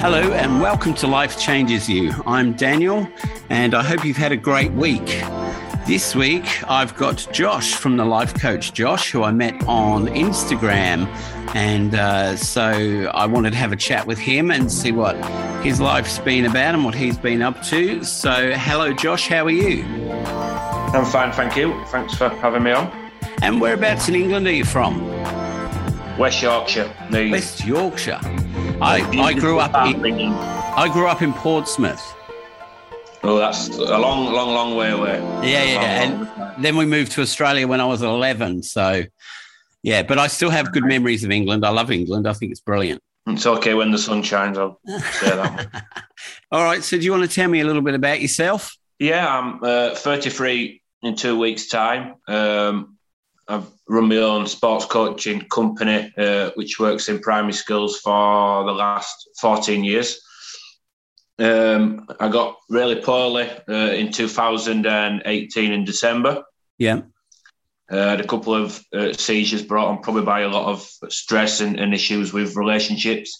Hello, and welcome to Life Changes You. I'm Daniel, and I hope you've had a great week. This week, I've got Josh from the Life Coach, Josh, who I met on Instagram. And uh, so I wanted to have a chat with him and see what his life's been about and what he's been up to. So, hello, Josh, how are you? I'm fine, thank you. Thanks for having me on. And whereabouts in England are you from? West Yorkshire. The West Yorkshire. I, I grew up in, I grew up in Portsmouth. Oh, that's a long, long, long way away. Yeah, yeah. Long, and long then we moved to Australia when I was 11. So, yeah, but I still have good memories of England. I love England. I think it's brilliant. It's okay when the sun shines. I'll say that. All right. So, do you want to tell me a little bit about yourself? Yeah, I'm uh, 33 in two weeks' time. Um, I've run my own sports coaching company, uh, which works in primary schools for the last 14 years. Um, I got really poorly uh, in 2018 in December. Yeah. Uh, had a couple of uh, seizures brought on probably by a lot of stress and, and issues with relationships.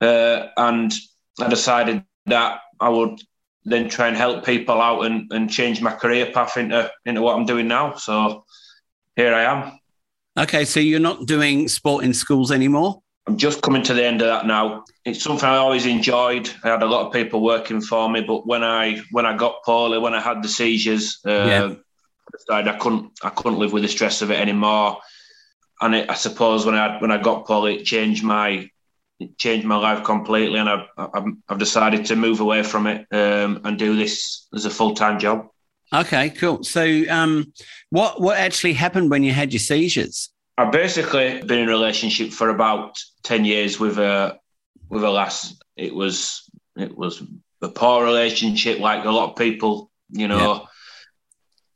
Uh, and I decided that I would then try and help people out and, and change my career path into, into what I'm doing now. So here I am. Okay, so you're not doing sport in schools anymore? I'm just coming to the end of that now. It's something I always enjoyed. I had a lot of people working for me, but when I when I got poorly, when I had the seizures, uh, yeah. I couldn't I couldn't live with the stress of it anymore. And it, I suppose when I when I got poorly, it changed my it changed my life completely, and I've I've, I've decided to move away from it um, and do this as a full time job. Okay, cool. So, um, what what actually happened when you had your seizures? I've basically been in a relationship for about ten years with a with a lass. It was it was a poor relationship, like a lot of people, you know,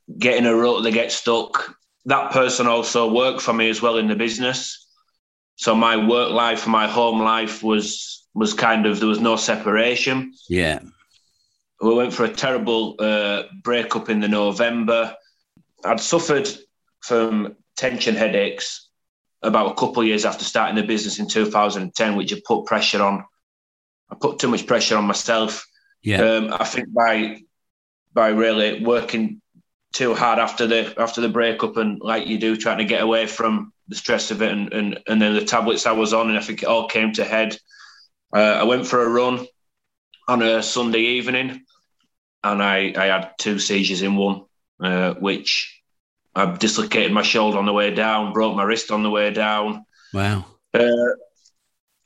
yeah. get in a rut, they get stuck. That person also worked for me as well in the business. So my work life and my home life was was kind of there was no separation. Yeah we went for a terrible uh, breakup in the November. I'd suffered from tension headaches about a couple of years after starting the business in 2010, which had put pressure on. I put too much pressure on myself. Yeah. Um, I think by by really working too hard after the after the breakup and like you do, trying to get away from the stress of it, and and, and then the tablets I was on, and I think it all came to head. Uh, I went for a run on a Sunday evening and I, I had two seizures in one, uh, which I dislocated my shoulder on the way down, broke my wrist on the way down. Wow. Uh,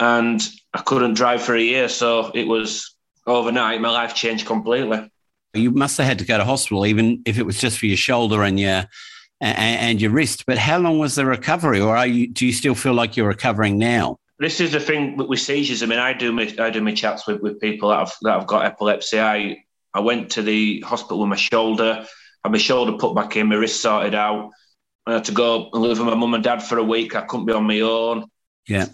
and I couldn't drive for a year. So it was overnight, my life changed completely. You must have had to go to hospital, even if it was just for your shoulder and your and, and your wrist. But how long was the recovery, or are you? Do you still feel like you're recovering now? This is the thing with seizures. I mean, I do my I do my chats with, with people that have that have got epilepsy. I I went to the hospital with my shoulder, had my shoulder put back in, my wrist sorted out. I had to go and live with my mum and dad for a week. I couldn't be on my own. Yeah.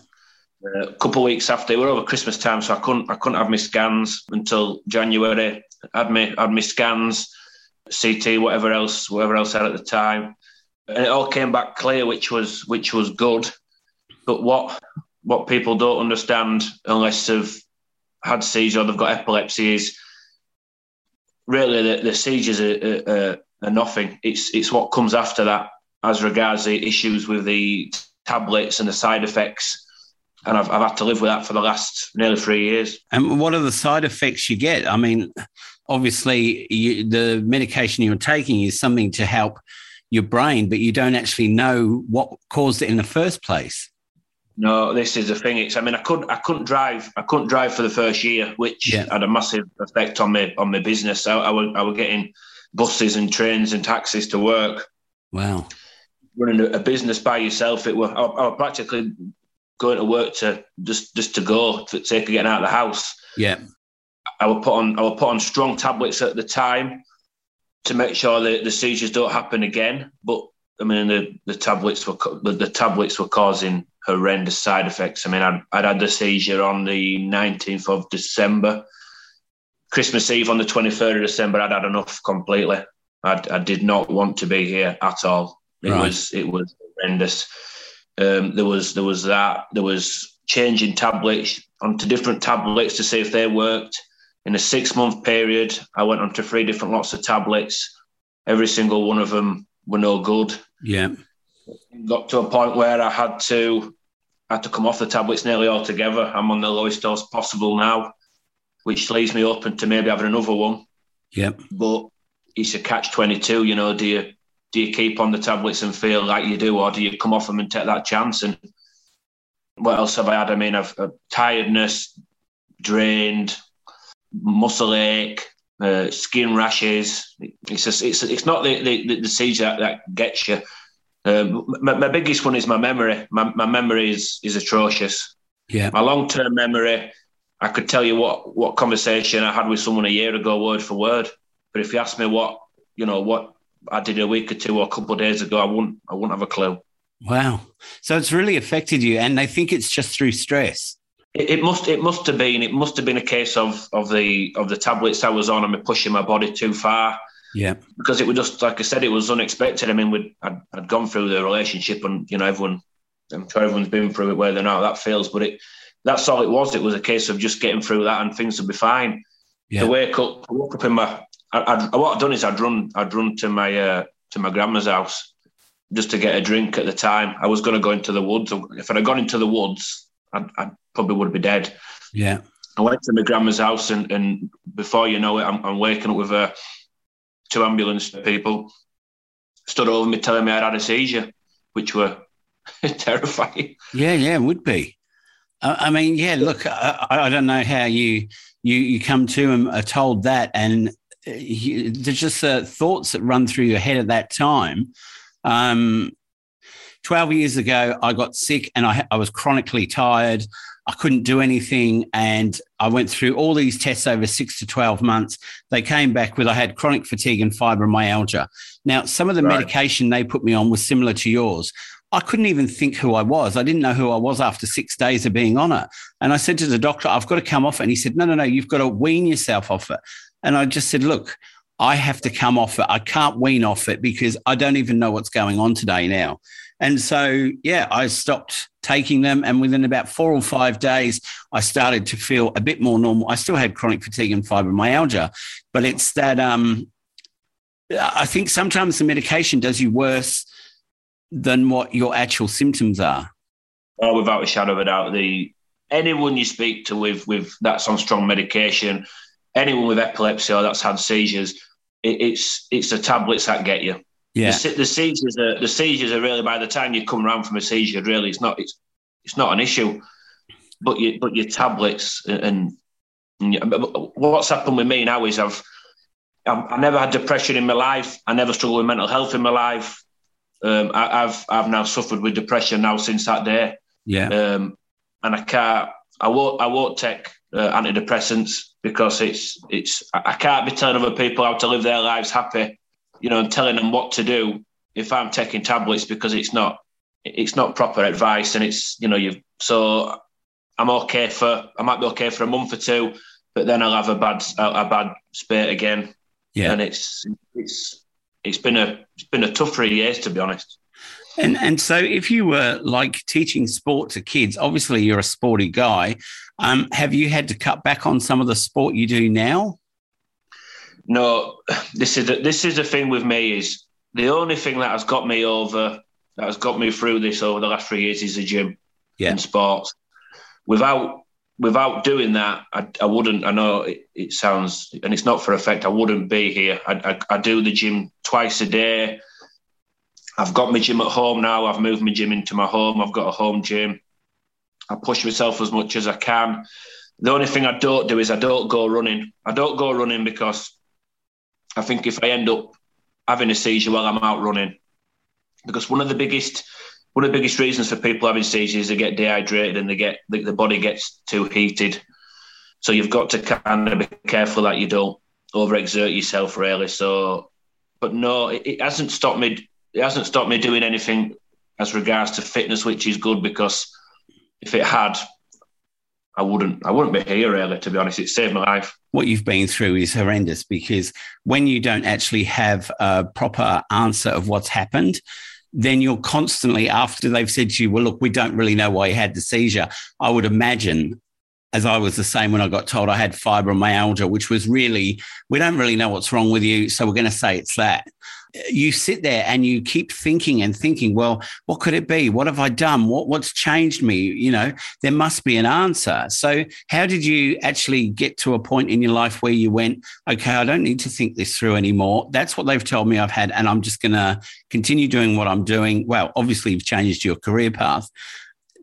Uh, a couple of weeks after, we were over Christmas time, so I couldn't I couldn't have my scans until January. I had me had my scans, CT, whatever else, whatever else I had at the time, and it all came back clear, which was which was good. But what what people don't understand unless they've had seizure or they've got epilepsy is really the, the seizures are, are, are, nothing. It's it's what comes after that as regards the issues with the tablets and the side effects. And I've, I've had to live with that for the last nearly three years. And what are the side effects you get? I mean, obviously, you, the medication you're taking is something to help your brain, but you don't actually know what caused it in the first place. No, this is the thing. It's I mean I couldn't I couldn't drive I couldn't drive for the first year, which yeah. had a massive effect on me on my business. I, I, was I was getting buses and trains and taxis to work. Wow, running a, business by yourself, it was I, I was practically going to work to just just to go for the sake of getting out of the house. Yeah, I would put on I would put on strong tablets at the time to make sure that the seizures don't happen again. But I mean the, the tablets were the, the tablets were causing horrendous side effects. I mean, I'd, I'd had the seizure on the 19th of December. Christmas Eve on the 23rd of December, I'd had enough completely. I'd, I did not want to be here at all. It right. was it was horrendous. Um, there was there was that. There was changing tablets onto different tablets to see if they worked. In a six month period, I went onto three different lots of tablets. Every single one of them were no good. Yeah. Got to a point where I had to had to come off the tablets nearly altogether. I'm on the lowest dose possible now, which leaves me open to maybe having another one. Yep. But it's a catch twenty two. You know, do you do you keep on the tablets and feel like you do, or do you come off them and take that chance? And what else have I had? I mean, I've, I've tiredness, drained, muscle ache, uh, skin rashes. It's just, it's it's not the the, the seizure that, that gets you. Um, my, my, biggest one is my memory. My, my memory is is atrocious. Yeah. My long term memory, I could tell you what what conversation I had with someone a year ago, word for word. But if you ask me what you know what I did a week or two or a couple of days ago, I wouldn't I wouldn't have a clue. Wow. So it's really affected you, and I think it's just through stress. It, it, must it must have been it must have been a case of of the of the tablets I was on and me pushing my body too far. Yeah. Because it was just like I said, it was unexpected. I mean, we'd I'd, I'd gone through the relationship, and you know, everyone, I'm sure everyone's been through it where they're now. That feels, but it that's all it was. It was a case of just getting through that, and things would be fine. Yeah. To wake up, I woke up in my. I, I'd, what I'd done is I'd run, I'd run to my uh, to my grandma's house just to get a drink at the time. I was going to go into the woods. If I'd gone into the woods, I, I probably would be dead. Yeah. I went to my grandma's house, and, and before you know it, I'm, I'm waking up with uh, two ambulance people stood over me telling me I'd had a seizure, which were terrifying. Yeah, yeah, it would be. I mean, yeah. Look, I, I, don't know how you you you come to and are told that, and uh, you, there's just uh, thoughts that run through your head at that time. Um, 12 years ago, I got sick and I, I was chronically tired. I couldn't do anything. And I went through all these tests over six to 12 months. They came back with I had chronic fatigue and fibromyalgia. Now, some of the right. medication they put me on was similar to yours. I couldn't even think who I was. I didn't know who I was after six days of being on it. And I said to the doctor, I've got to come off it. And he said, No, no, no, you've got to wean yourself off it. And I just said, Look, I have to come off it. I can't wean off it because I don't even know what's going on today now. And so, yeah, I stopped taking them. And within about four or five days, I started to feel a bit more normal. I still had chronic fatigue and fibromyalgia, but it's that um, I think sometimes the medication does you worse than what your actual symptoms are. Oh, without a shadow of a doubt, the anyone you speak to with with that's on strong medication, anyone with epilepsy or that's had seizures, it, it's it's the tablets that get you. Yeah. The, the, seizures are the seizures are really by the time you come around from a seizure, really, it's not it's it's not an issue. But you but your tablets and, and what's happened with me now is I've I've, I've never had depression in my life. I never struggled with mental health in my life. Um, I, have I've now suffered with depression now since that day. Yeah. Um, and I can't I won't I won't take uh, antidepressants because it's it's I can't be telling other people how to live their lives happy, you know, and telling them what to do if I'm taking tablets because it's not it's not proper advice and it's you know you so I'm okay for I might be okay for a month or two, but then I'll have a bad a, a bad spate again. Yeah, and it's it's it's been a it's been a tough three years to be honest. And and so if you were like teaching sport to kids, obviously you're a sporty guy. Um, have you had to cut back on some of the sport you do now? No, this is a, this is the thing with me is the only thing that has got me over that has got me through this over the last three years is the gym yeah. and sports. Without without doing that, I, I wouldn't. I know it, it, sounds, and it's not for effect. I wouldn't be here. I, I, I do the gym twice a day. I've got my gym at home now. I've moved my gym into my home. I've got a home gym. I push myself as much as I can. The only thing I don't do is I don't go running. I don't go running because I think if I end up having a seizure while I'm out running, because one of the biggest one of the biggest reasons for people having seizures is they get dehydrated and they get the, the body gets too heated. So you've got to kind of be careful that you don't overexert yourself really. So, but no, it, it hasn't stopped me it hasn't stopped me doing anything as regards to fitness, which is good because if it had, I wouldn't I wouldn't be here really, to be honest. It saved my life. What you've been through is horrendous because when you don't actually have a proper answer of what's happened, then you're constantly after they've said to you, well, look, we don't really know why you had the seizure. I would imagine as I was the same when I got told I had fibromyalgia, which was really, we don't really know what's wrong with you. So we're going to say it's that. You sit there and you keep thinking and thinking, well, what could it be? What have I done? What, what's changed me? You know, there must be an answer. So, how did you actually get to a point in your life where you went, okay, I don't need to think this through anymore? That's what they've told me I've had, and I'm just going to continue doing what I'm doing. Well, obviously, you've changed your career path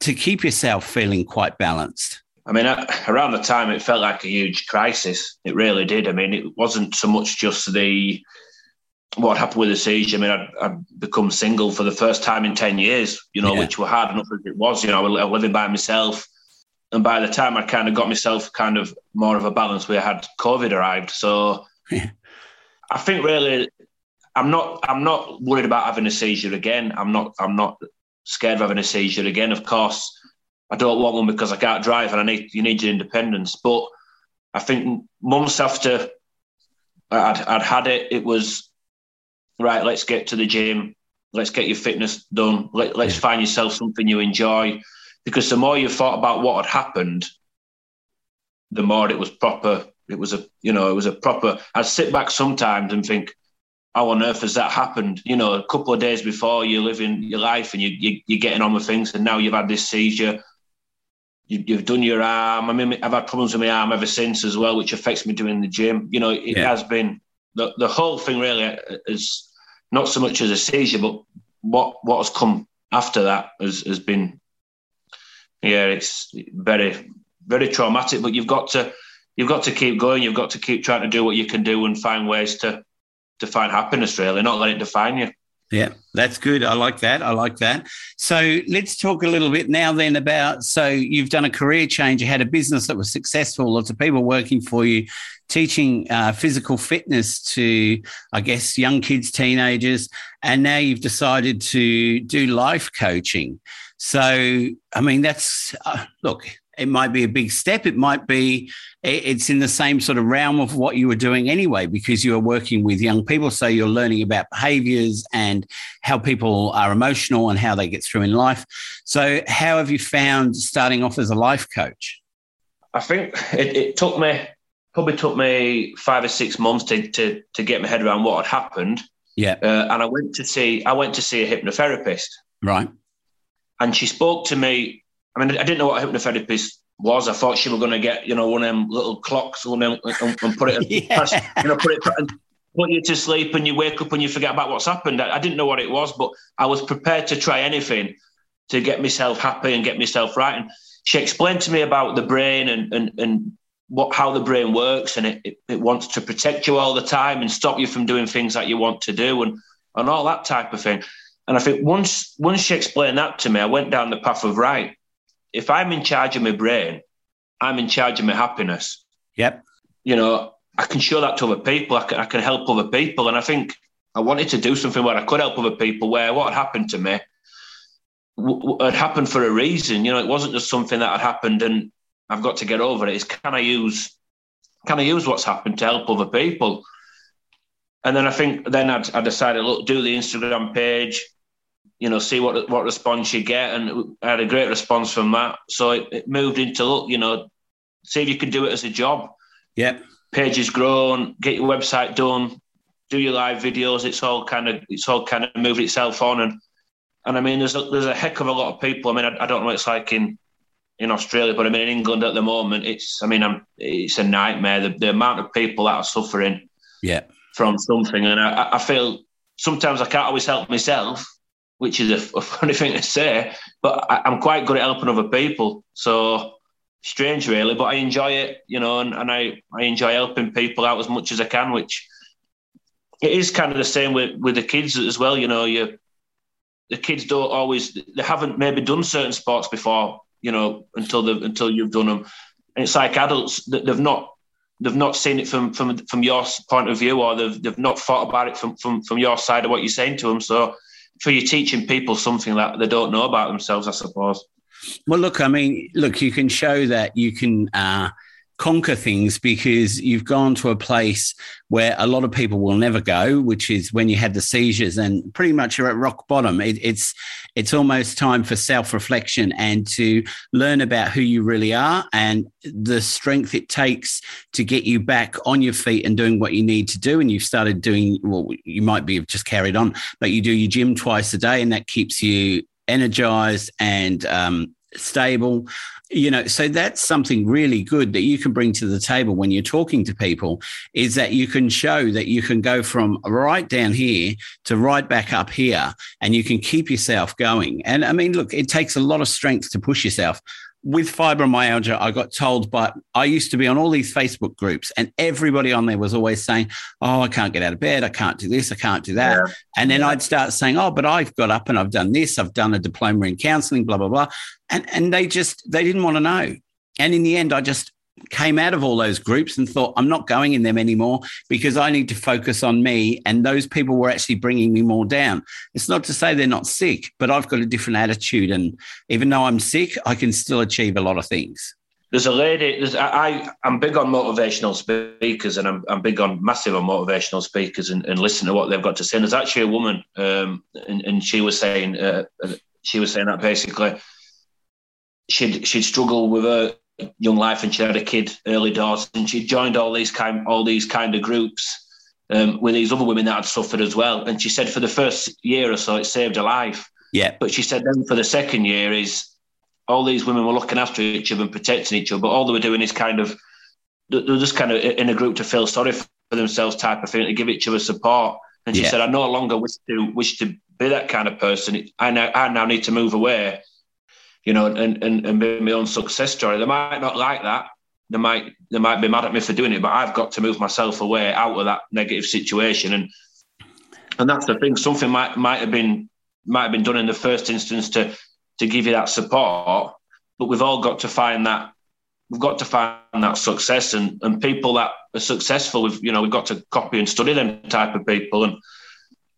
to keep yourself feeling quite balanced. I mean, around the time it felt like a huge crisis. It really did. I mean, it wasn't so much just the what happened with the seizure. I mean, I'd, I'd become single for the first time in ten years. You know, yeah. which were hard enough as it was. You know, I was living by myself, and by the time I kind of got myself kind of more of a balance, we had COVID arrived. So, yeah. I think really, I'm not. I'm not worried about having a seizure again. I'm not. I'm not scared of having a seizure again. Of course I don't want one because I can't drive and I need you need your independence. But I think months after I'd, I'd had it, it was right. Let's get to the gym. Let's get your fitness done. Let, let's find yourself something you enjoy. Because the more you thought about what had happened, the more it was proper. It was a you know it was a proper. I'd sit back sometimes and think, how on earth has that happened? You know, a couple of days before you're living your life and you, you, you're getting on with things, and now you've had this seizure you, have done your arm. I mean, I've had problems with my arm ever since as well, which affects me doing the gym. You know, it yeah. has been the, the whole thing really is not so much as a seizure, but what what has come after that has, has been, yeah, it's very very traumatic. But you've got to you've got to keep going. You've got to keep trying to do what you can do and find ways to to find happiness. Really, not let it define you. Yeah, that's good. I like that. I like that. So let's talk a little bit now then about so you've done a career change. You had a business that was successful, lots of people working for you, teaching uh, physical fitness to, I guess, young kids, teenagers. And now you've decided to do life coaching. So, I mean, that's, uh, look, it might be a big step. It might be it's in the same sort of realm of what you were doing anyway, because you are working with young people. So you're learning about behaviors and how people are emotional and how they get through in life. So, how have you found starting off as a life coach? I think it, it took me probably took me five or six months to to, to get my head around what had happened. Yeah, uh, and I went to see I went to see a hypnotherapist. Right, and she spoke to me I mean, I didn't know what a hypnotherapist was. I thought she was going to get, you know, one of them little clocks and, and, and put it, yeah. past, you know, put it, and put you to sleep, and you wake up and you forget about what's happened. I, I didn't know what it was, but I was prepared to try anything to get myself happy and get myself right. And she explained to me about the brain and and and what how the brain works, and it, it, it wants to protect you all the time and stop you from doing things that you want to do, and and all that type of thing. And I think once once she explained that to me, I went down the path of right if I'm in charge of my brain, I'm in charge of my happiness. Yep. You know, I can show that to other people. I can, I can help other people. And I think I wanted to do something where I could help other people, where what happened to me had happened for a reason. You know, it wasn't just something that had happened and I've got to get over it. It's can I use can I use what's happened to help other people? And then I think then I'd, I decided, look, do the Instagram page, you know, see what what response you get, and I had a great response from that. So it, it moved into look, you know, see if you can do it as a job. Yeah, page is grown, get your website done, do your live videos. It's all kind of it's all kind of moved itself on, and and I mean, there's a, there's a heck of a lot of people. I mean, I, I don't know what it's like in in Australia, but I mean, in England at the moment, it's I mean, I'm, it's a nightmare. The, the amount of people that are suffering, yeah, from something, and I, I feel sometimes I can't always help myself which is a, a funny thing to say, but I, am quite good at helping other people. So strange, really, but I enjoy it, you know, and, and I, I enjoy helping people out as much as I can, which it is kind of the same with, with the kids as well. You know, you the kids don't always they haven't maybe done certain sports before, you know, until they until you've done them. And it's like adults that they've not they've not seen it from from from your point of view, or they've they've not thought about it from from from your side of what you're saying to them. So for you teaching people something that they don't know about themselves, I suppose. Well, look, I mean, look, you can show that you can uh, conquer things because you've gone to a place where a lot of people will never go, which is when you had the seizures and pretty much you're at rock bottom. It, it's it's almost time for self reflection and to learn about who you really are and the strength it takes to get you back on your feet and doing what you need to do. And you've started doing well, you might be just carried on, but you do your gym twice a day, and that keeps you energized and um, stable you know so that's something really good that you can bring to the table when you're talking to people is that you can show that you can go from right down here to right back up here and you can keep yourself going. And i mean look it takes a lot of strength to push yourself with fibromyalgia, I got told, but I used to be on all these Facebook groups, and everybody on there was always saying, Oh, I can't get out of bed. I can't do this. I can't do that. Yeah. And then I'd start saying, Oh, but I've got up and I've done this. I've done a diploma in counseling, blah, blah, blah. And, and they just, they didn't want to know. And in the end, I just came out of all those groups and thought, I'm not going in them anymore because I need to focus on me. And those people were actually bringing me more down. It's not to say they're not sick, but I've got a different attitude. And even though I'm sick, I can still achieve a lot of things. There's a lady, there's, I, I'm big on motivational speakers and I'm, I'm big on massive on motivational speakers and, and listen to what they've got to say. And there's actually a woman, um, and, and she was saying, uh, uh she was saying that basically she'd, she'd struggle with her young life and she had a kid early doors and she joined all these kind all these kind of groups um, with these other women that had suffered as well. And she said for the first year or so it saved her life. Yeah. But she said then for the second year is all these women were looking after each other and protecting each other but all they were doing is kind of they're just kind of in a group to feel sorry for themselves type of thing to give each other support. And she yeah. said i no longer wish to wish to be that kind of person. I now i now need to move away you know, and, and, and be my own success story. They might not like that. They might they might be mad at me for doing it, but I've got to move myself away out of that negative situation. And and that's the thing. Something might might have been might have been done in the first instance to to give you that support, but we've all got to find that we've got to find that success and and people that are successful. We've you know we've got to copy and study them type of people, and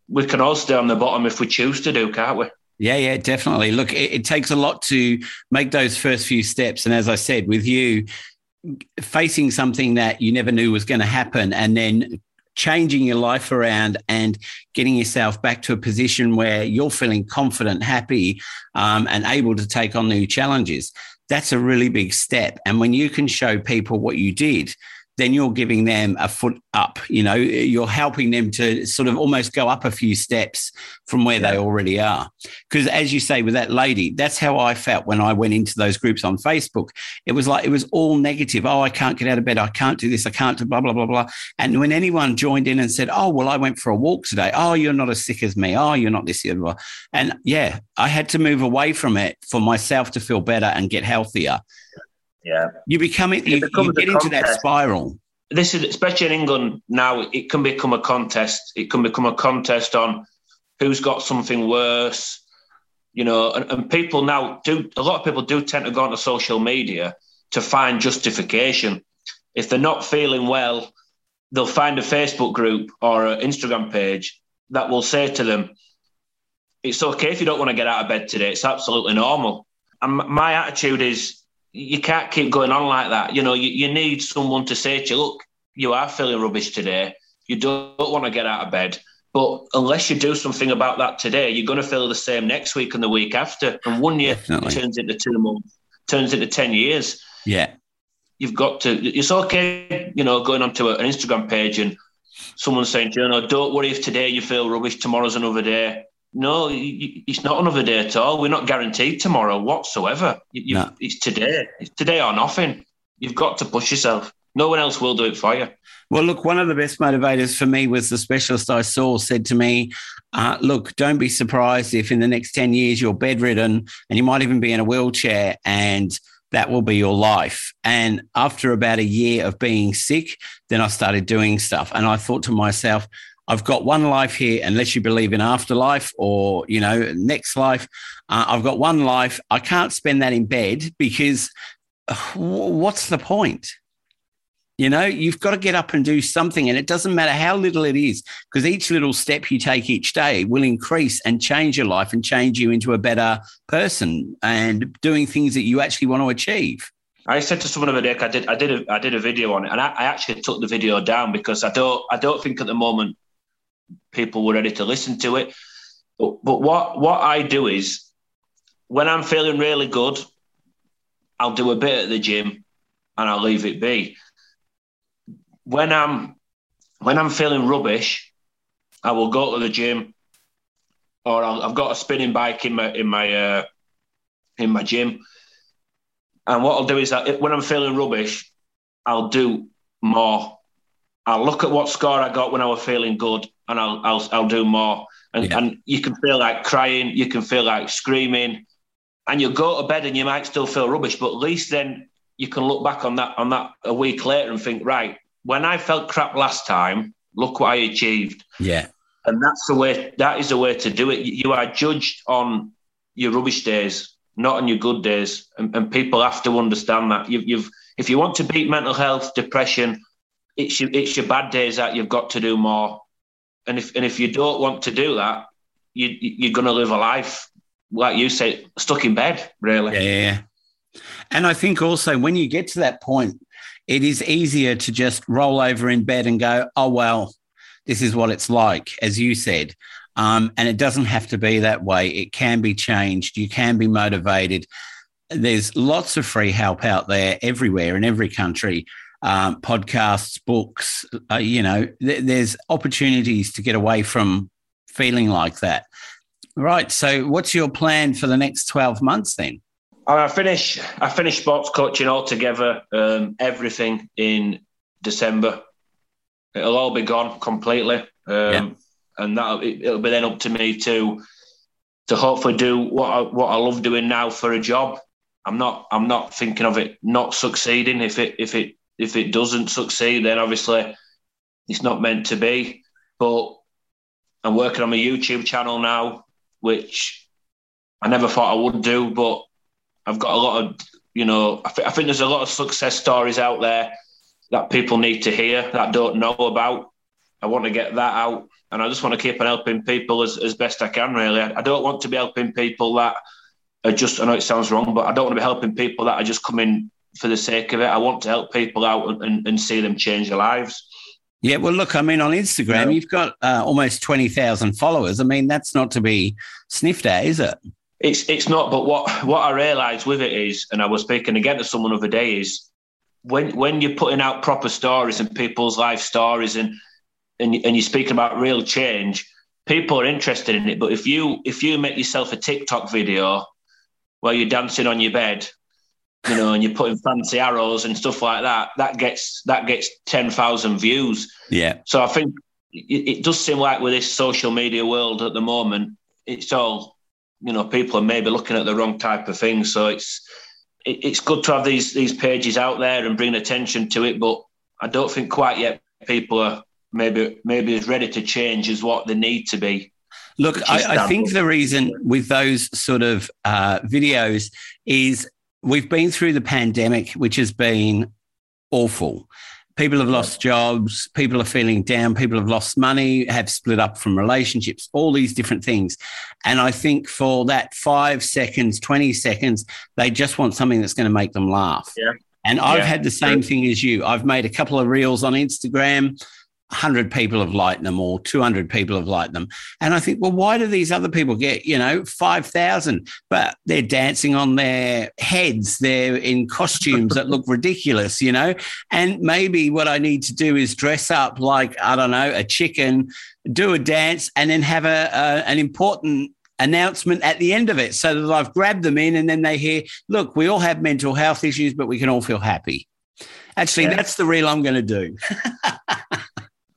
we can all stay on the bottom if we choose to do, can't we? Yeah, yeah, definitely. Look, it, it, takes a lot to make those first few steps. And as I said, with you facing something that you never knew was going to happen and then changing your life around and getting yourself back to a position where you're feeling confident, happy, um, and able to take on new challenges. That's a really big step. And when you can show people what you did, then you're giving them a foot up. You know, you're helping them to sort of almost go up a few steps from where yeah. they already are. Because as you say with that lady, that's how I felt when I went into those groups on Facebook. It was like it was all negative. Oh, I can't get out of bed. I can't do this. I can't do blah blah blah blah. And when anyone joined in and said, "Oh, well, I went for a walk today. Oh, you're not as sick as me. Oh, you're not this blah. And yeah, I had to move away from it for myself to feel better and get healthier. Yeah. You become it, you, you get into that spiral. This is especially in England now, it can become a contest. It can become a contest on who's got something worse, you know, and, and people now do a lot of people do tend to go onto social media to find justification. If they're not feeling well, they'll find a Facebook group or an Instagram page that will say to them, It's okay if you don't want to get out of bed today. It's absolutely normal. And my attitude is you can't keep going on like that. You know, you, you need someone to say to you, look, you are feeling rubbish today. You don't want to get out of bed. But unless you do something about that today, you're going to feel the same next week and the week after. And one year Definitely. turns into two months, turns into 10 years. Yeah. You've got to, it's okay, you know, going onto an Instagram page and someone saying, you know, don't worry if today you feel rubbish, tomorrow's another day. No, it's not another day at all. We're not guaranteed tomorrow whatsoever. No. It's today. It's today or nothing. You've got to push yourself. No one else will do it for you. Well, look, one of the best motivators for me was the specialist I saw said to me, uh, Look, don't be surprised if in the next 10 years you're bedridden and you might even be in a wheelchair and that will be your life. And after about a year of being sick, then I started doing stuff. And I thought to myself, I've got one life here, unless you believe in afterlife or, you know, next life. Uh, I've got one life. I can't spend that in bed because uh, what's the point? You know, you've got to get up and do something. And it doesn't matter how little it is, because each little step you take each day will increase and change your life and change you into a better person and doing things that you actually want to achieve. I said to someone the other day, I did, I did, a, I did a video on it, and I, I, actually took the video down because I don't, I don't think at the moment people were ready to listen to it. But, but what, what I do is, when I'm feeling really good, I'll do a bit at the gym, and I'll leave it be. When I'm, when I'm feeling rubbish, I will go to the gym, or i have got a spinning bike in my, in my, uh, in my gym and what I'll do is that when I'm feeling rubbish, I'll do more. I'll look at what score I got when I was feeling good, and I'll I'll, I'll do more. And, yeah. and you can feel like crying, you can feel like screaming, and you go to bed and you might still feel rubbish, but at least then you can look back on that on that a week later and think, right, when I felt crap last time, look what I achieved. Yeah. And that's the way that is the way to do it. You are judged on your rubbish days not on your good days. And, and people have to understand that. You've, you've, if you want to beat mental health, depression, it's your, it's your bad days that you've got to do more. And if, and if you don't want to do that, you, you're going to live a life, like you say, stuck in bed, really. Yeah. And I think also when you get to that point, it is easier to just roll over in bed and go, oh, well, this is what it's like, as you said. Um, and it doesn't have to be that way. It can be changed. You can be motivated. There's lots of free help out there everywhere in every country. Um, podcasts, books, uh, you know, th- there's opportunities to get away from feeling like that. Right. So, what's your plan for the next 12 months then? I finish. I finish sports coaching altogether. Um, everything in December. It'll all be gone completely. Um, yeah and that it'll be then up to me to to hopefully do what I, what I love doing now for a job. I'm not I'm not thinking of it not succeeding. If it if it if it doesn't succeed, then obviously it's not meant to be. But I'm working on my YouTube channel now, which I never thought I would do, but I've got a lot of you know I, th- I think there's a lot of success stories out there that people need to hear that don't know about. I want to get that out and I just want to keep on helping people as, as best I can. Really, I, I don't want to be helping people that are just. I know it sounds wrong, but I don't want to be helping people that are just coming for the sake of it. I want to help people out and, and see them change their lives. Yeah, well, look, I mean, on Instagram, yeah. you've got uh, almost twenty thousand followers. I mean, that's not to be sniffed at, is it? It's it's not. But what what I realised with it is, and I was speaking again to someone the other day, is when when you're putting out proper stories and people's life stories and and, and you're speaking about real change, people are interested in it. But if you if you make yourself a TikTok video where you're dancing on your bed, you know, and you're putting fancy arrows and stuff like that, that gets that gets ten thousand views. Yeah. So I think it, it, does seem like with this social media world at the moment, it's all you know, people are maybe looking at the wrong type of thing. So it's it, it's good to have these these pages out there and bring attention to it, but I don't think quite yet people are maybe maybe as ready to change as what they need to be. Look, I, I, think the reason with those sort of uh, videos is we've been through the pandemic, which has been awful. People have lost jobs, people are feeling down, people have lost money, have split up from relationships, all these different things. And I think for that five seconds, 20 seconds, they just want something that's going to make them laugh. Yeah. And I've yeah. had the same thing as you. I've made a couple of reels on Instagram 100 people have liked them or 200 people have liked them. And I think, well, why do these other people get, you know, 5,000? But they're dancing on their heads. They're in costumes that look ridiculous, you know? And maybe what I need to do is dress up like, I don't know, a chicken, do a dance, and then have a, a an important announcement at the end of it so that I've grabbed them in and then they hear, look, we all have mental health issues, but we can all feel happy. Actually, yeah. that's the reel I'm going to do.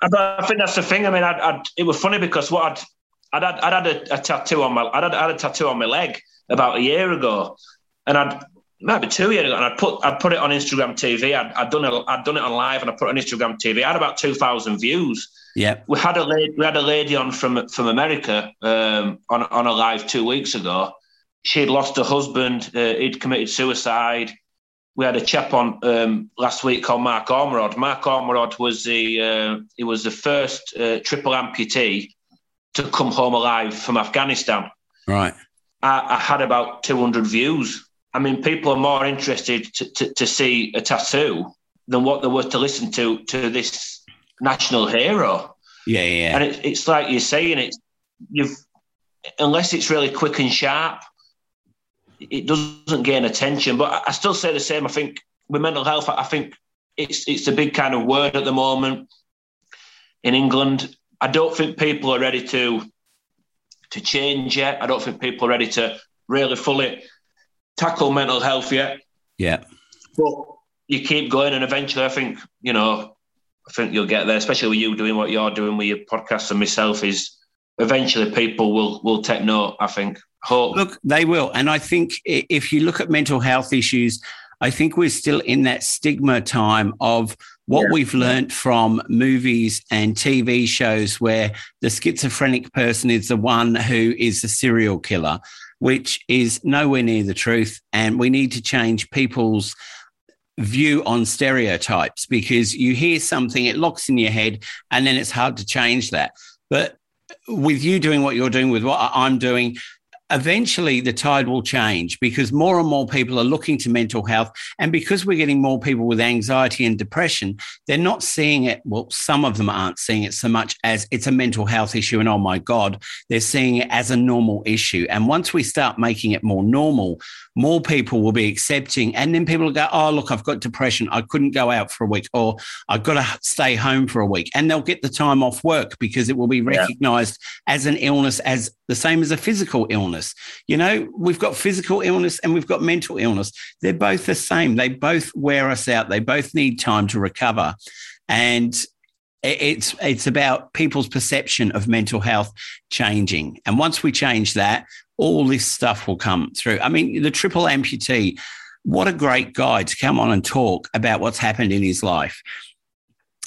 I think that's the thing. I mean, I'd, I'd, it was funny because what I'd, I'd had, I'd had a, a, tattoo on my, I'd had, had a tattoo on my leg about a year ago, and I'd maybe two years ago, and I put I put it on Instagram TV. I'd, I'd done it, I'd done it on live, and I put it on Instagram TV. I had about two thousand views. Yeah, we had a lady, we had a lady on from from America um, on on a live two weeks ago. She'd lost her husband. Uh, he'd committed suicide we had a chap on um, last week called Mark Ormrod. Mark Ormrod was the uh, he was the first uh, triple amputee to come home alive from Afghanistan. Right. I, I had about 200 views I mean, people are more interested to, to, to see a tattoo than what they were to listen to to this national hero. Yeah, yeah. And it, it's like you're saying, it's you've unless it's really quick and sharp, it doesn't gain attention. But I still say the same. I think with mental health, I think it's it's a big kind of word at the moment in England. I don't think people are ready to to change yet. I don't think people are ready to really fully tackle mental health yet. Yeah. But you keep going, and eventually, I think you know, I think you'll get there. Especially with you doing what you're doing with your podcast and myself, is eventually people will will take note. I think. Hope. Look, they will, and I think if you look at mental health issues, I think we're still in that stigma time of what yeah. we've learned from movies and TV shows where the schizophrenic person is the one who is the serial killer, which is nowhere near the truth. And we need to change people's view on stereotypes because you hear something, it locks in your head, and then it's hard to change that. But with you doing what you're doing, with what I'm doing, eventually the tide will change because more and more people are looking to mental health. And because we're getting more people with anxiety and depression, they're not seeing it. Well, some of them aren't seeing it so much as it's a mental health issue. And oh my God, they're seeing it as a normal issue. And once we start making it more normal, more people will be accepting. And then people will go, oh, look, I've got depression. I couldn't go out for a week, or I've got to stay home for a week. And they'll get the time off work because it will be recognized yeah. as an illness, as the same as a physical illness. You know, we've got physical illness and we've got mental illness. They're both the same. They both wear us out. They both need time to recover. And it's it's about people's perception of mental health changing and once we change that all this stuff will come through. I mean, the triple amputee, what a great guy to come on and talk about what's happened in his life.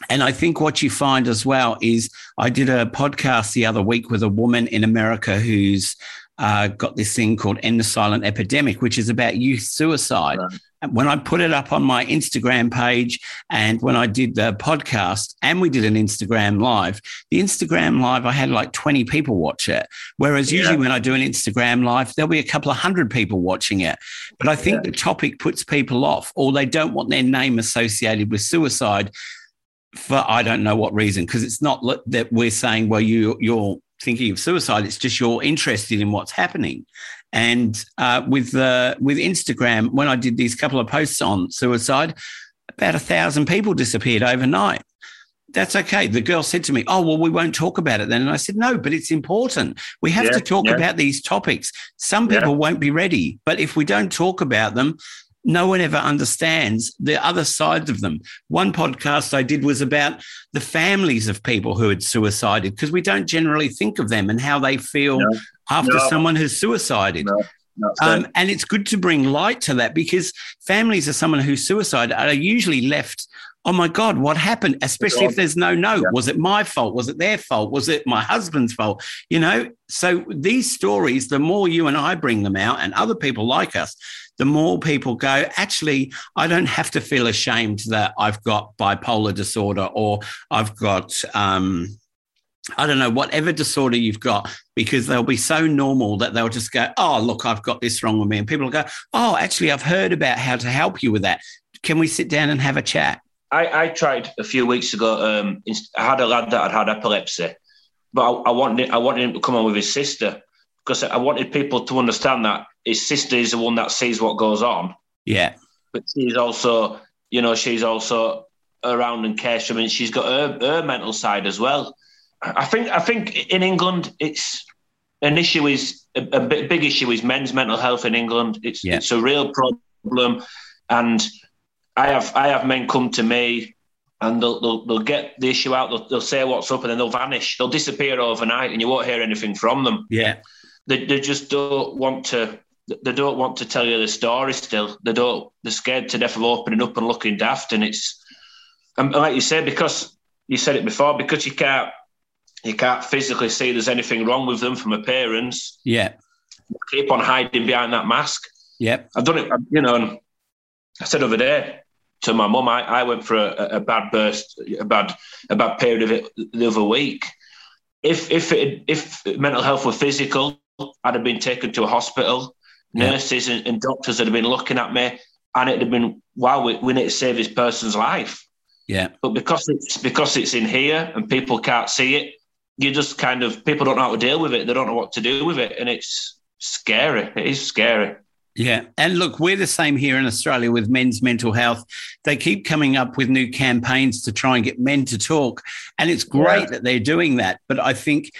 And I think what you find as well is I did a podcast the other week with a woman in America who's uh, got this thing called End the Silent Epidemic, which is about youth suicide. Right when I put it up on my Instagram page and when I did the podcast and we did an Instagram live, the Instagram live, I had like 20 people watch it. Whereas yeah. usually when I do an Instagram live, there'll be a couple of hundred people watching it. But I think yeah. the topic puts people off or they don't want their name associated with suicide for I don't know what reason, because it's not that we're saying, well, you, you're thinking of suicide. It's just you're interested in what's happening. And uh, with uh, with Instagram, when I did these couple of posts on suicide, about a thousand people disappeared overnight. That's okay. The girl said to me, "Oh well, we won't talk about it then." And I said, "No, but it's important. We have yeah, to talk yeah. about these topics. Some people yeah. won't be ready, but if we don't talk about them, no one ever understands the other sides of them. One podcast I did was about the families of people who had suicided because we don't generally think of them and how they feel no, after no, someone has suicided. No, um, and it's good to bring light to that because families of someone who's suicided are usually left oh my God, what happened? Especially if there's no note. Yeah. Was it my fault? Was it their fault? Was it my husband's fault? You know, so these stories, the more you and I bring them out and other people like us, the more people go, actually, I don't have to feel ashamed that I've got bipolar disorder or I've got, um, I don't know, whatever disorder you've got, because they'll be so normal that they'll just go, Oh, look, I've got this wrong with me. And people will go, Oh, actually, I've heard about how to help you with that. Can we sit down and have a chat? I, I tried a few weeks ago. Um, I had a lad that had had epilepsy, but I, I wanted I wanted him to come on with his sister because I wanted people to understand that his sister is the one that sees what goes on. Yeah. But she's also, you know, she's also around and cares for him, and she's got her, her mental side as well. I think I think in England it's an issue is a, a big issue is men's mental health in England. It's yeah. it's a real problem, and I have I have men come to me and they'll, they'll, they'll get the issue out. They'll, they'll, say what's up and then they'll vanish. They'll disappear overnight, and you won't hear anything from them. Yeah, they, they just don't want to they don't want to tell you the story still. They don't. They're scared to death of opening up and looking daft. And it's, and like you said, because you said it before, because you can't, you can't physically see there's anything wrong with them from appearance. Yeah. Keep on hiding behind that mask. Yep. I've done it. You know, I said over there to my mum, I, I went for a, a bad burst, a bad, a bad period of it the other week. If if it, if mental health were physical, I'd have been taken to a hospital nurses and, and, doctors that have been looking at me, and it had been wow, we, we need to save this person's life. Yeah. But because it's because it's in here and people can't see it, you just kind of people don't know how to deal with it. They don't know what to do with it, and it's scary. It is scary. Yeah. And look, we're the same here in Australia with men's mental health. They keep coming up with new campaigns to try and get men to talk. And it's great yeah. that they're doing that. But I think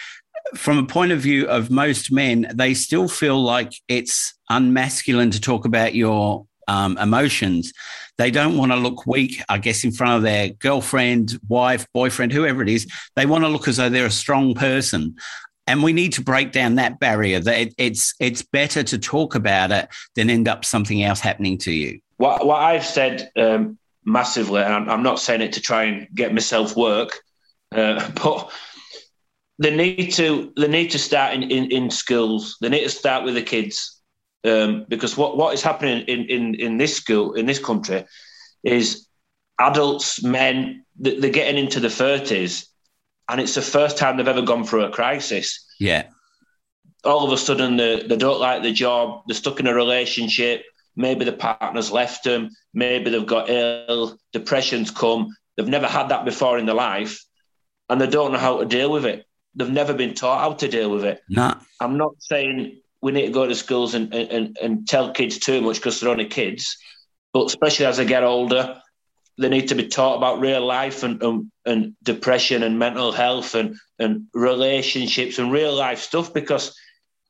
from a point of view of most men, they still feel like it's unmasculine to talk about your um, emotions. They don't want to look weak, I guess, in front of their girlfriend, wife, boyfriend, whoever it is. They want to look as though they're a strong person. And we need to break down that barrier. That it, it's it's better to talk about it than end up something else happening to you. What what I've said um, massively, and I'm not saying it to try and get myself work, uh, but they need to they need to start in, in, in schools. They need to start with the kids um, because what, what is happening in, in, in this school in this country is adults, men, they're getting into the thirties, and it's the first time they've ever gone through a crisis. Yeah. All of a sudden, they, they don't like the job. They're stuck in a relationship. Maybe the partner's left them. Maybe they've got ill. Depression's come. They've never had that before in their life, and they don't know how to deal with it they've never been taught how to deal with it. No. I'm not saying we need to go to schools and, and, and tell kids too much because they're only kids, but especially as they get older, they need to be taught about real life and, and, and depression and mental health and, and relationships and real life stuff because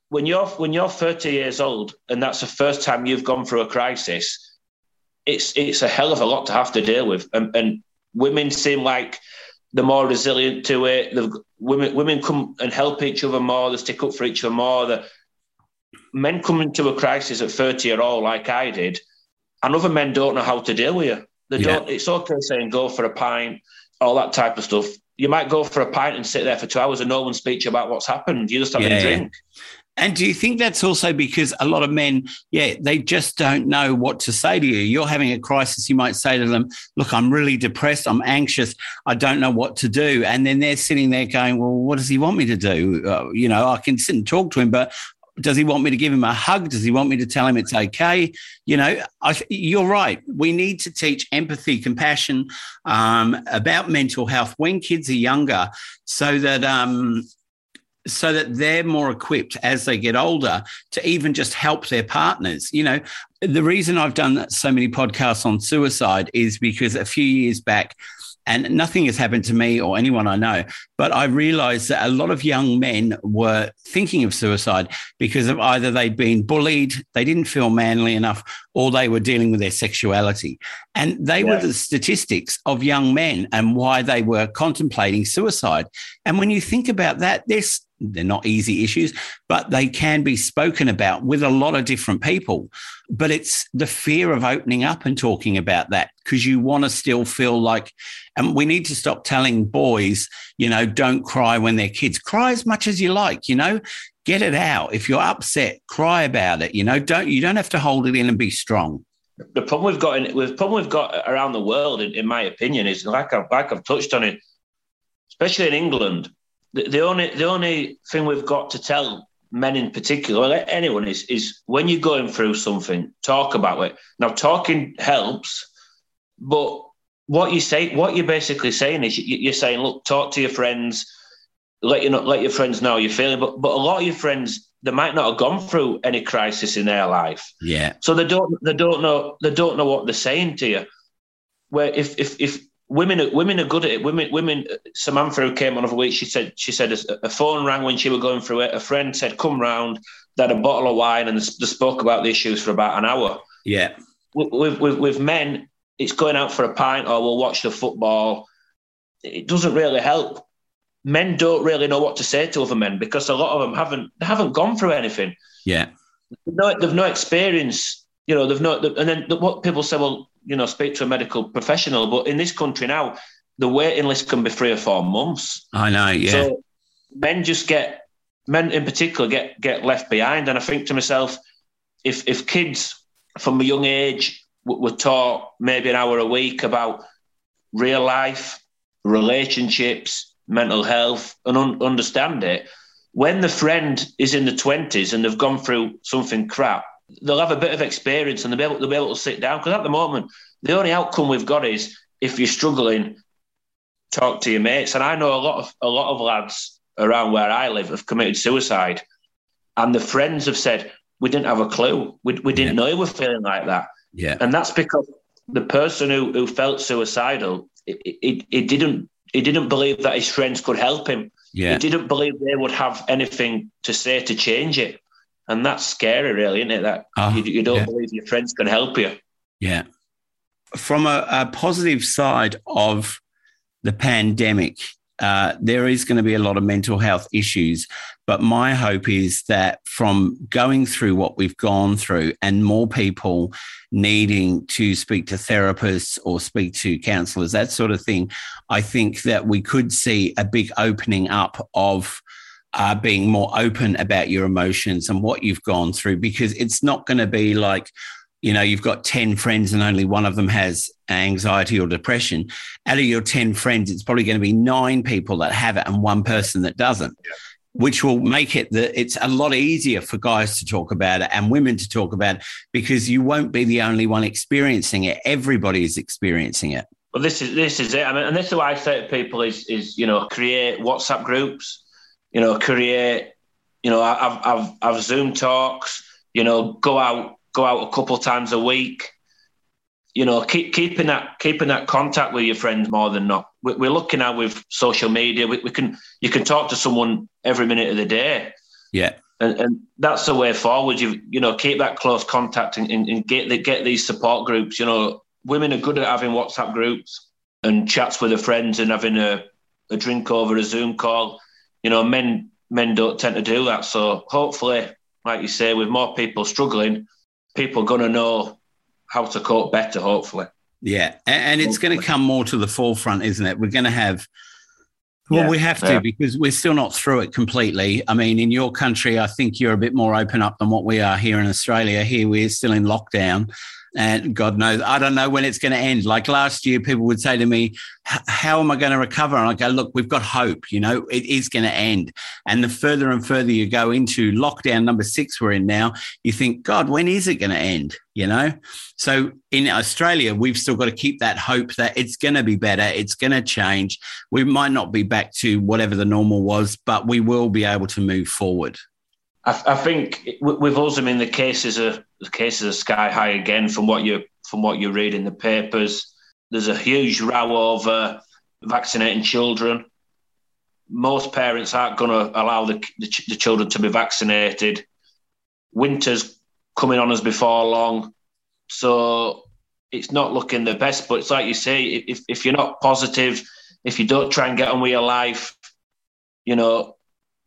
when you're when you're 30 years old and that's the first time you've gone through a crisis, it's it's a hell of a lot to have to deal with. And, and women seem like they're more resilient to it. They've, women women come and help each other more. They stick up for each other more. The men come into a crisis at thirty or all, like I did, and other men don't know how to deal with you. They yeah. don't. It's okay saying go for a pint, all that type of stuff. You might go for a pint and sit there for two hours and no one speak about what's happened. You just have yeah. a drink. And do you think that's also because a lot of men, yeah, they just don't know what to say to you? You're having a crisis. You might say to them, Look, I'm really depressed. I'm anxious. I don't know what to do. And then they're sitting there going, Well, what does he want me to do? Uh, you know, I can sit and talk to him, but does he want me to give him a hug? Does he want me to tell him it's okay? You know, I, you're right. We need to teach empathy, compassion um, about mental health when kids are younger so that um, so that they're more equipped as they get older to even just help their partners. You know, the reason I've done so many podcasts on suicide is because a few years back, and nothing has happened to me or anyone I know, but I realized that a lot of young men were thinking of suicide because of either they'd been bullied, they didn't feel manly enough, or they were dealing with their sexuality. And they yeah. were the statistics of young men and why they were contemplating suicide. And when you think about that, there's they're not easy issues, but they can be spoken about with a lot of different people. But it's the fear of opening up and talking about that because you want to still feel like, and we need to stop telling boys, you know, don't cry when they're kids. Cry as much as you like, you know, get it out. If you're upset, cry about it. You know, don't you don't have to hold it in and be strong. The problem we've got in the problem we've got around the world, in, in my opinion, is like I've like I've touched on it, especially in England the, the only the only thing we've got to tell men in particular, anyone is is when you're going through something, talk about it. Now, talking helps, but what you say, what you're basically saying is you're saying, look, talk to your friends, let you know, let your friends know you're feeling. But but a lot of your friends, they might not have gone through any crisis in their life. Yeah. So they don't they don't know they don't know what they're saying to you. Where if if if women are, women are good at it. Women, women. Samantha who came on over week, she said she said a, a, phone rang when she was going through it. A friend said, "Come round." They had a bottle of wine and they spoke about the issues for about an hour. Yeah. With, with, with men, it's going out for a pint or we'll watch the football. It doesn't really help. Men don't really know what to say to other men because a lot of them haven't they haven't gone through anything. Yeah. No, they've no experience. You know, they've no. And then what people say, well, you know, speak to a medical professional. But in this country now, the waiting list can be three or four months. I know, yeah. So men just get men in particular get get left behind. And I think to myself, if if kids from a young age were taught maybe an hour a week about real life, relationships, mental health, and un- understand it, when the friend is in the twenties and they've gone through something crap, they'll have a bit of experience and they'll be able, they'll be able to sit down. Because at the moment, the only outcome we've got is if you're struggling, talk to your mates. And I know a lot of a lot of lads around where I live have committed suicide, and the friends have said we didn't have a clue. We, we didn't yeah. know you were feeling like that. Yeah, and that's because the person who, who felt suicidal, it, it, it didn't he didn't believe that his friends could help him. Yeah. He didn't believe they would have anything to say to change it. And that's scary, really, isn't it? That oh, you, you, don't yeah. believe your friends can help you. Yeah. From a, a positive side of the pandemic, uh, there is going to be a lot of mental health issues. But my hope is that from going through what we've gone through and more people needing to speak to therapists or speak to counselors, that sort of thing, I think that we could see a big opening up of uh, being more open about your emotions and what you've gone through because it's not going to be like, you know, you've got 10 friends and only one of them has anxiety or depression. Out of your 10 friends, it's probably going to be nine people that have it and one person that doesn't. Yeah. Which will make it that it's a lot easier for guys to talk about it and women to talk about it because you won't be the only one experiencing it. Everybody is experiencing it. Well, this is this is it. I mean, and this is what I say to people: is is you know create WhatsApp groups, you know create, you know I've I've I've Zoom talks, you know go out go out a couple times a week. You know, keep keeping that keeping that contact with your friends more than not. We're looking at with social media. We, we can you can talk to someone every minute of the day. Yeah, and, and that's the way forward. You you know keep that close contact and, and, and get the, get these support groups. You know, women are good at having WhatsApp groups and chats with their friends and having a, a drink over a Zoom call. You know, men men don't tend to do that. So hopefully, like you say, with more people struggling, people are going to know how to cope better, hopefully. Yeah. And, it's going to come more to the forefront, isn't it? We're going to have. Well, yeah, we have to yeah. because we're still not through it completely. I mean, in your country, I think you're a bit more open up than what we are here in Australia. Here, we're still in lockdown and God knows, I don't know when it's going to end. Like last year, people would say to me, How am I going to recover? And I go, Look, we've got hope, you know, it is going to end. And the further and further you go into lockdown number six, we're in now, you think, God, when is it going to end? You know? So in Australia, we've still got to keep that hope that it's going to be better, it's going to change. We might not be back to whatever the normal was, but we will be able to move forward. I, I think us, I mean, the cases are the cases are sky high again from what you from what you read in the papers. There's a huge row over vaccinating children. Most parents aren't going to allow the, the, the children to be vaccinated. Winter's coming on us before long, so it's not looking the best. But it's like you say, if if you're not positive, if you don't try and get on with your life, you know,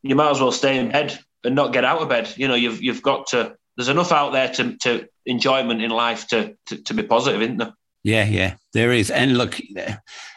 you might as well stay in bed and not get out of bed. You know, you've you've got to. There's enough out there to to enjoyment in life to to, to be positive, isn't there? Yeah, yeah, there is. And look,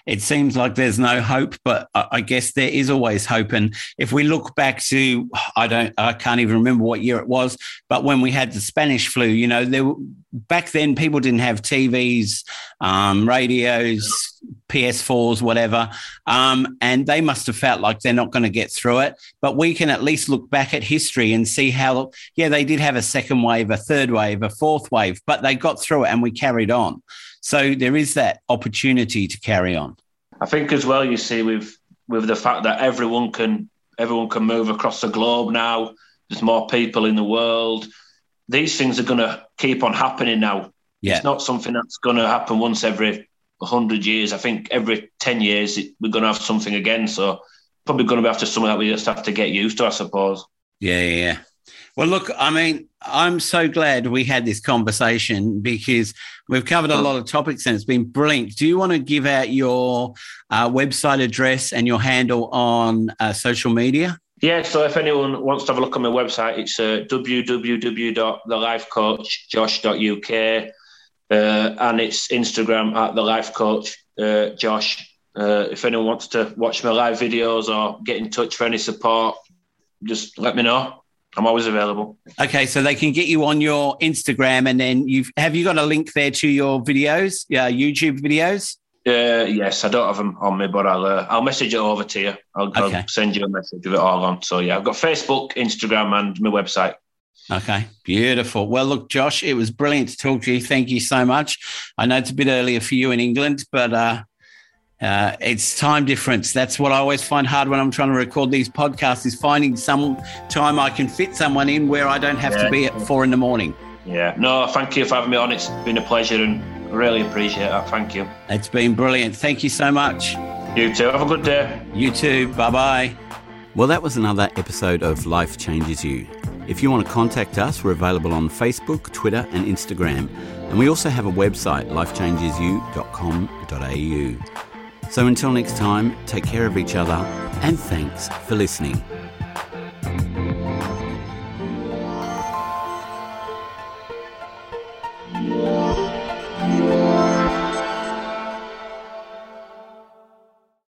it seems like there's no hope, but I guess there is always hope. And if we look back to, I don't, I can't even remember what year it was, but when we had the Spanish flu, you know, there back then people didn't have TVs, um, radios, PS4s, whatever, um, and they must have felt like they're not going to get through it. But we can at least look back at history and see how, yeah, they did have a second wave, a third wave, a fourth wave, but they got through it and we carried on. So there is that opportunity to carry on. I think as well, you see, with with the fact that everyone can everyone can move across the globe now. There's more people in the world. These things are going to keep on happening now. Yeah. It's not something that's going to happen once every 100 years. I think every 10 years it, we're going to have something again. So probably going to be after something that we just have to get used to, I suppose. Yeah, yeah, yeah. Well, look, I mean, I'm so glad we had this conversation because we've covered a lot of topics and it's been brilliant. Do you want to give out your uh, website address and your handle on uh, social media? Yeah, so if anyone wants to have a look on my website, it's uh, www.thelifecoachjosh.uk uh, and it's Instagram at the life coach uh, Josh. Uh, if anyone wants to watch my live videos or get in touch for any support, just let me know. I'm always available. Okay, so they can get you on your Instagram, and then you've have you got a link there to your videos, yeah, YouTube videos? Uh, yes, I don't have them on me, but I'll uh, I'll message it over to you. I'll, okay. I'll, send you a message with it all on. So yeah, I've got Facebook, Instagram, and my website. Okay, beautiful. Well, look, Josh, it was brilliant to talk to you. Thank you so much. I know it's a bit earlier for you in England, but uh, uh, it's time difference. That's what I always find hard when I'm trying to record these podcasts is finding some time I can fit someone in where I don't have yeah. to be at four in the morning. Yeah. No, thank you for having me on. It's been a pleasure and really appreciate that. Thank you. It's been brilliant. Thank you so much. You too. Have a good day. You too. Bye bye. Well, that was another episode of Life Changes You. If you want to contact us, we're available on Facebook, Twitter, and Instagram. And we also have a website, lifechangesyou.com.au. So until next time, take care of each other and thanks for listening.